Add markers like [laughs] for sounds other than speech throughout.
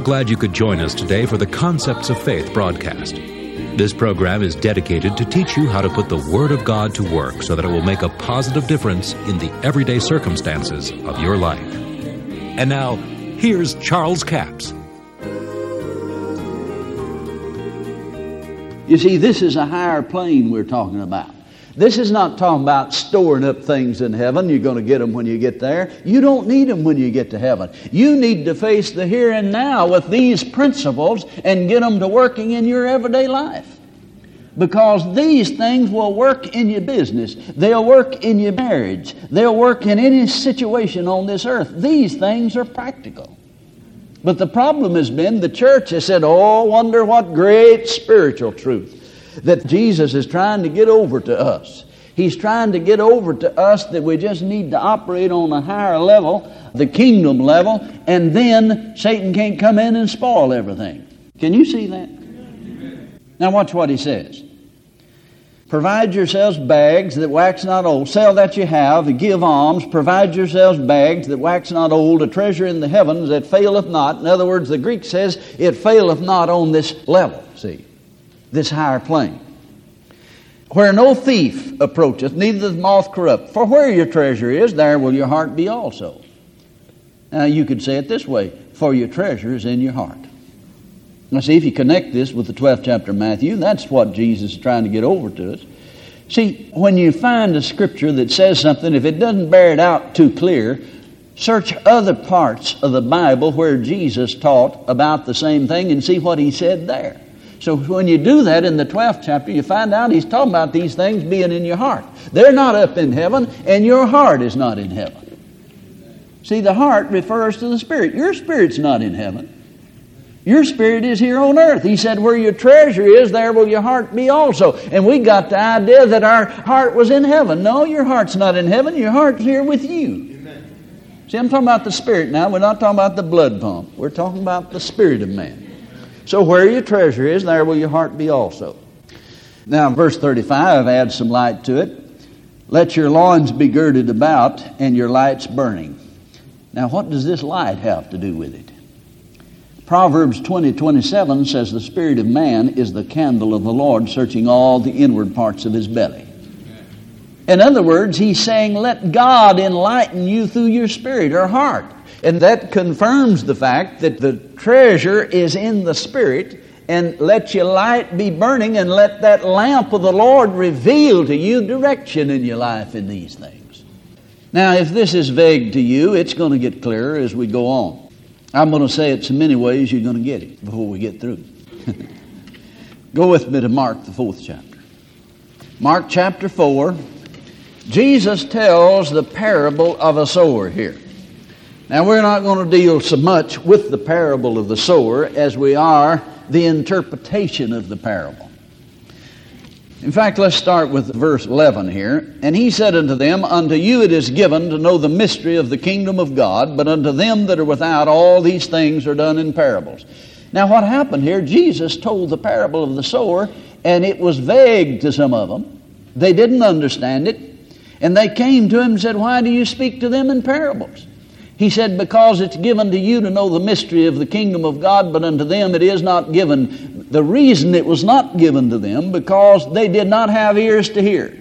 We're glad you could join us today for the Concepts of Faith broadcast. This program is dedicated to teach you how to put the Word of God to work so that it will make a positive difference in the everyday circumstances of your life. And now, here's Charles Capps. You see, this is a higher plane we're talking about. This is not talking about storing up things in heaven. You're going to get them when you get there. You don't need them when you get to heaven. You need to face the here and now with these principles and get them to working in your everyday life. Because these things will work in your business. They'll work in your marriage. They'll work in any situation on this earth. These things are practical. But the problem has been the church has said, Oh, wonder what great spiritual truth that Jesus is trying to get over to us. He's trying to get over to us that we just need to operate on a higher level, the kingdom level, and then Satan can't come in and spoil everything. Can you see that? Now, watch what he says. Provide yourselves bags that wax not old. Sell that you have, give alms. Provide yourselves bags that wax not old, a treasure in the heavens that faileth not. In other words, the Greek says it faileth not on this level, see, this higher plane. Where no thief approacheth, neither the moth corrupt. For where your treasure is, there will your heart be also. Now, you could say it this way For your treasure is in your heart. Now, see, if you connect this with the 12th chapter of Matthew, that's what Jesus is trying to get over to us. See, when you find a scripture that says something, if it doesn't bear it out too clear, search other parts of the Bible where Jesus taught about the same thing and see what he said there. So when you do that in the 12th chapter, you find out he's talking about these things being in your heart. They're not up in heaven, and your heart is not in heaven. See, the heart refers to the spirit. Your spirit's not in heaven. Your spirit is here on earth. He said, Where your treasure is, there will your heart be also. And we got the idea that our heart was in heaven. No, your heart's not in heaven. Your heart's here with you. Amen. See, I'm talking about the spirit now. We're not talking about the blood pump. We're talking about the spirit of man. So where your treasure is, there will your heart be also. Now, verse 35 adds some light to it. Let your loins be girded about and your lights burning. Now, what does this light have to do with it? Proverbs 20 27 says, The spirit of man is the candle of the Lord, searching all the inward parts of his belly. In other words, he's saying, Let God enlighten you through your spirit or heart. And that confirms the fact that the treasure is in the spirit. And let your light be burning, and let that lamp of the Lord reveal to you direction in your life in these things. Now, if this is vague to you, it's going to get clearer as we go on. I'm going to say it so many ways you're going to get it before we get through. [laughs] Go with me to Mark, the fourth chapter. Mark chapter 4. Jesus tells the parable of a sower here. Now, we're not going to deal so much with the parable of the sower as we are the interpretation of the parable. In fact, let's start with verse 11 here. And he said unto them, Unto you it is given to know the mystery of the kingdom of God, but unto them that are without, all these things are done in parables. Now, what happened here? Jesus told the parable of the sower, and it was vague to some of them. They didn't understand it. And they came to him and said, Why do you speak to them in parables? He said, Because it's given to you to know the mystery of the kingdom of God, but unto them it is not given. The reason it was not given to them, because they did not have ears to hear.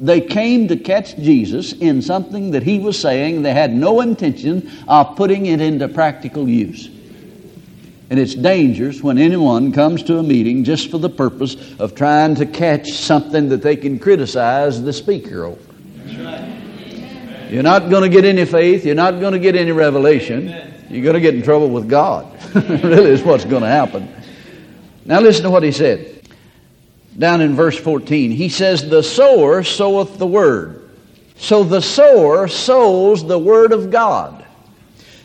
They came to catch Jesus in something that he was saying. They had no intention of putting it into practical use. And it's dangerous when anyone comes to a meeting just for the purpose of trying to catch something that they can criticize the speaker over. You're not going to get any faith. You're not going to get any revelation. You're going to get in trouble with God. [laughs] really is what's going to happen. Now listen to what he said. Down in verse 14, he says, The sower soweth the word. So the sower sows the word of God.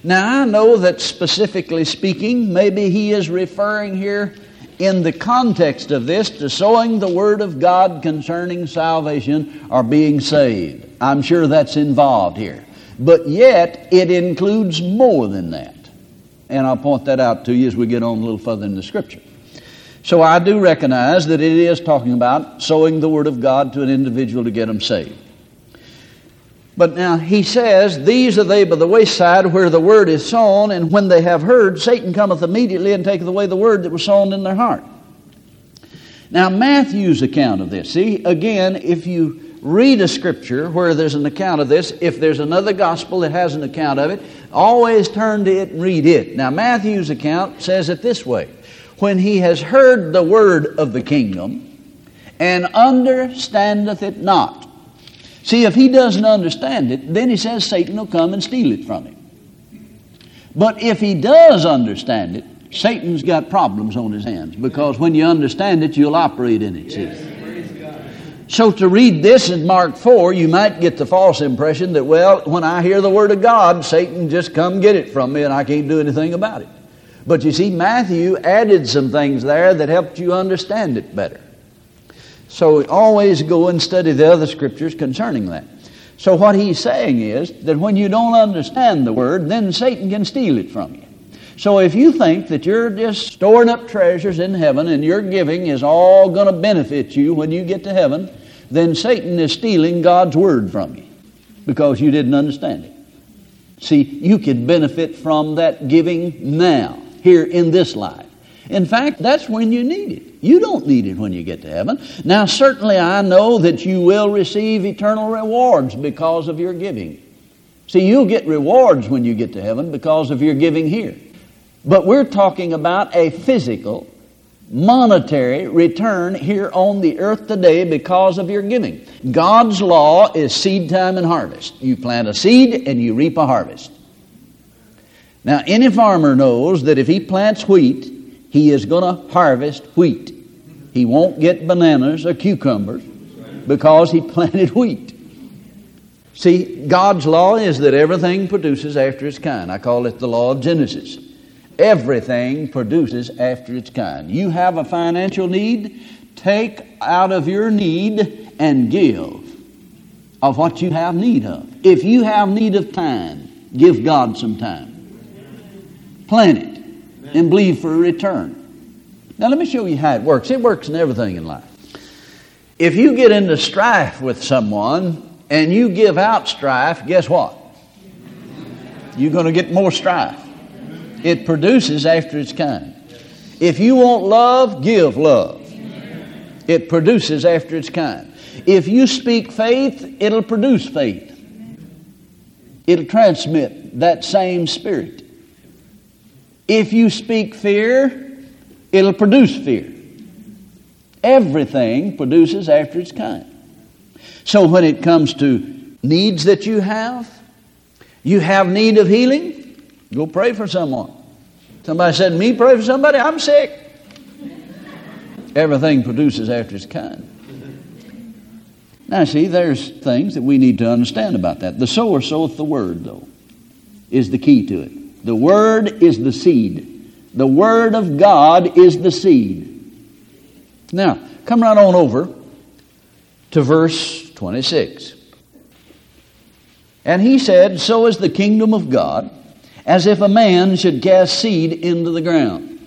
Now I know that specifically speaking, maybe he is referring here in the context of this to sowing the word of God concerning salvation or being saved. I'm sure that's involved here. But yet, it includes more than that. And I'll point that out to you as we get on a little further in the scripture. So I do recognize that it is talking about sowing the Word of God to an individual to get them saved. But now he says, These are they by the wayside where the word is sown, and when they have heard, Satan cometh immediately and taketh away the word that was sown in their heart. Now, Matthew's account of this, see, again, if you read a scripture where there's an account of this, if there's another gospel that has an account of it, always turn to it and read it. Now, Matthew's account says it this way When he has heard the word of the kingdom and understandeth it not. See, if he doesn't understand it, then he says Satan will come and steal it from him. But if he does understand it, Satan's got problems on his hands because when you understand it, you'll operate in it. See? So to read this in Mark 4, you might get the false impression that, well, when I hear the Word of God, Satan just come get it from me and I can't do anything about it. But you see, Matthew added some things there that helped you understand it better. So always go and study the other scriptures concerning that. So what he's saying is that when you don't understand the Word, then Satan can steal it from you. So if you think that you're just storing up treasures in heaven and your giving is all going to benefit you when you get to heaven, then Satan is stealing God's word from you because you didn't understand it. See, you can benefit from that giving now, here in this life. In fact, that's when you need it. You don't need it when you get to heaven. Now, certainly, I know that you will receive eternal rewards because of your giving. See, you'll get rewards when you get to heaven because of your giving here. But we're talking about a physical, monetary return here on the earth today because of your giving. God's law is seed time and harvest. You plant a seed and you reap a harvest. Now, any farmer knows that if he plants wheat, he is going to harvest wheat. He won't get bananas or cucumbers because he [laughs] planted wheat. See, God's law is that everything produces after its kind. I call it the law of Genesis. Everything produces after its kind. You have a financial need, take out of your need and give of what you have need of. If you have need of time, give God some time. Plan it and believe for a return. Now, let me show you how it works. It works in everything in life. If you get into strife with someone and you give out strife, guess what? You're going to get more strife. It produces after its kind. If you want love, give love. It produces after its kind. If you speak faith, it'll produce faith. It'll transmit that same spirit. If you speak fear, it'll produce fear. Everything produces after its kind. So when it comes to needs that you have, you have need of healing, Go pray for someone. Somebody said, Me pray for somebody? I'm sick. Everything produces after its kind. Now, see, there's things that we need to understand about that. The sower soweth the word, though, is the key to it. The word is the seed. The word of God is the seed. Now, come right on over to verse 26. And he said, So is the kingdom of God as if a man should cast seed into the ground.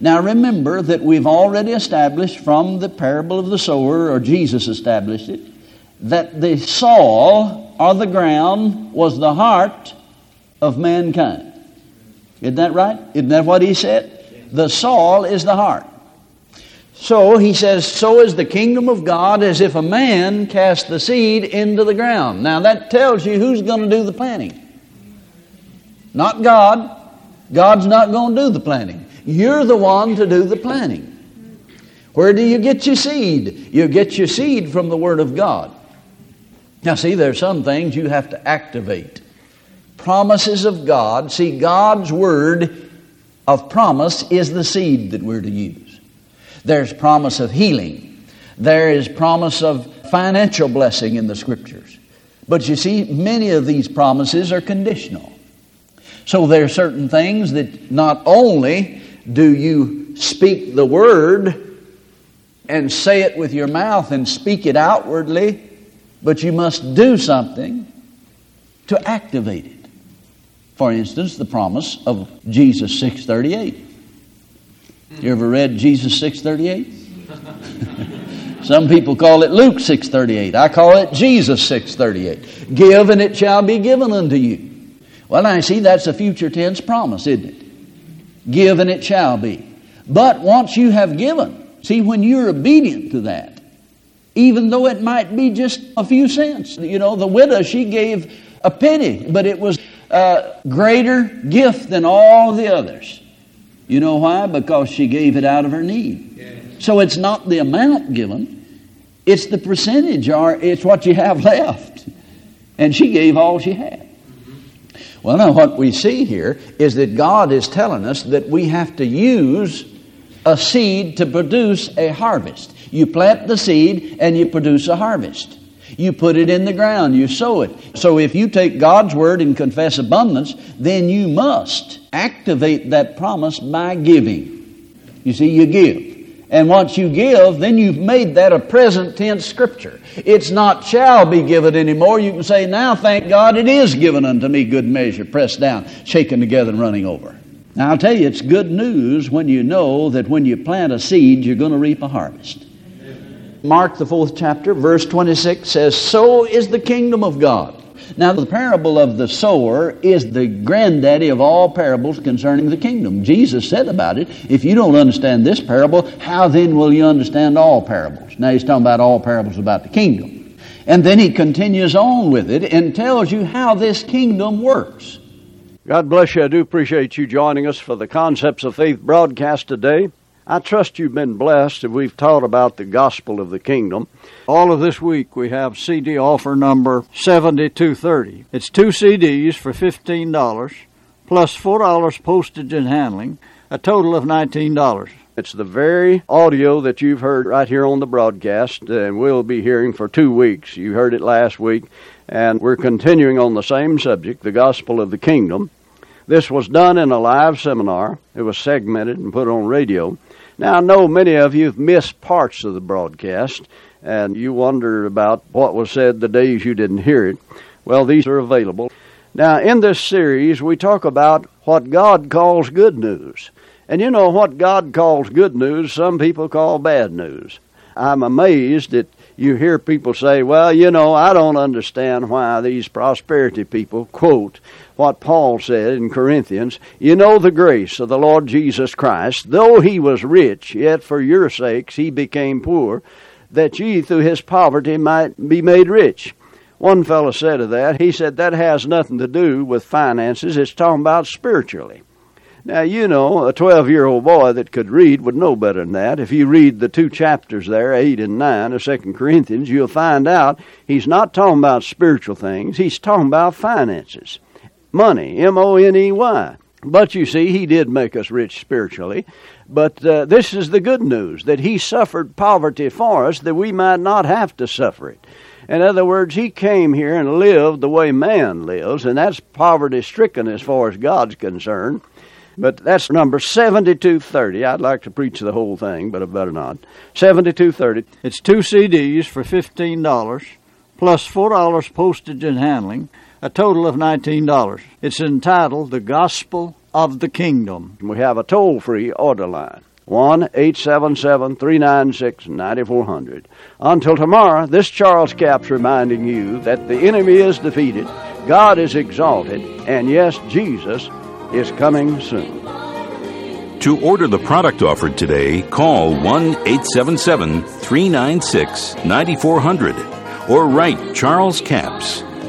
Now remember that we've already established from the parable of the sower, or Jesus established it, that the soil or the ground was the heart of mankind. Isn't that right? Isn't that what he said? The soil is the heart. So he says, So is the kingdom of God as if a man cast the seed into the ground. Now that tells you who's going to do the planting. Not God. God's not going to do the planting. You're the one to do the planting. Where do you get your seed? You get your seed from the Word of God. Now, see, there are some things you have to activate. Promises of God. See, God's Word of promise is the seed that we're to use. There's promise of healing. There is promise of financial blessing in the Scriptures. But you see, many of these promises are conditional. So there are certain things that not only do you speak the word and say it with your mouth and speak it outwardly, but you must do something to activate it. For instance, the promise of Jesus 638. You ever read Jesus 638? [laughs] Some people call it Luke 6:38. I call it Jesus 6:38. Give and it shall be given unto you. Well, I see that's a future tense promise, isn't it? Give and it shall be. But once you have given, see when you're obedient to that, even though it might be just a few cents. You know, the widow, she gave a penny, but it was a greater gift than all the others. You know why? Because she gave it out of her need. So it's not the amount given, it's the percentage, or it's what you have [laughs] left. And she gave all she had. Mm-hmm. Well, now what we see here is that God is telling us that we have to use a seed to produce a harvest. You plant the seed and you produce a harvest. You put it in the ground, you sow it. So if you take God's word and confess abundance, then you must activate that promise by giving. You see, you give. And once you give, then you've made that a present tense scripture. It's not shall be given anymore. You can say, now thank God it is given unto me good measure, pressed down, shaken together, and running over. Now I'll tell you, it's good news when you know that when you plant a seed, you're going to reap a harvest. Mark, the fourth chapter, verse 26 says, So is the kingdom of God. Now, the parable of the sower is the granddaddy of all parables concerning the kingdom. Jesus said about it, if you don't understand this parable, how then will you understand all parables? Now, he's talking about all parables about the kingdom. And then he continues on with it and tells you how this kingdom works. God bless you. I do appreciate you joining us for the Concepts of Faith broadcast today. I trust you've been blessed and we've taught about the gospel of the kingdom. All of this week we have CD offer number 7230. It's two CDs for $15 plus $4 postage and handling, a total of $19. It's the very audio that you've heard right here on the broadcast, uh, and we'll be hearing for two weeks. You heard it last week, and we're continuing on the same subject, the gospel of the kingdom. This was done in a live seminar. It was segmented and put on radio. Now, I know many of you have missed parts of the broadcast, and you wonder about what was said the days you didn't hear it. Well, these are available. Now, in this series, we talk about what God calls good news. And you know what God calls good news, some people call bad news. I'm amazed that you hear people say, well, you know, I don't understand why these prosperity people quote what Paul said in Corinthians, you know the grace of the Lord Jesus Christ, though he was rich, yet for your sakes he became poor, that ye through his poverty might be made rich. One fellow said of that, he said that has nothing to do with finances, it's talking about spiritually. Now, you know, a 12 year old boy that could read would know better than that. If you read the two chapters there, 8 and 9 of 2 Corinthians, you'll find out he's not talking about spiritual things, he's talking about finances money, M O N E Y. But you see, he did make us rich spiritually. But uh, this is the good news that he suffered poverty for us that we might not have to suffer it. In other words, he came here and lived the way man lives, and that's poverty stricken as far as God's concerned. But that's number 7230. I'd like to preach the whole thing, but I better not. 7230. It's two CDs for $15 plus $4 postage and handling a total of $19. It's entitled The Gospel of the Kingdom. We have a toll free order line. 1 877 396 9400. Until tomorrow, this Charles Capps reminding you that the enemy is defeated, God is exalted, and yes, Jesus is coming soon. To order the product offered today, call 1 877 396 9400 or write Charles Capps.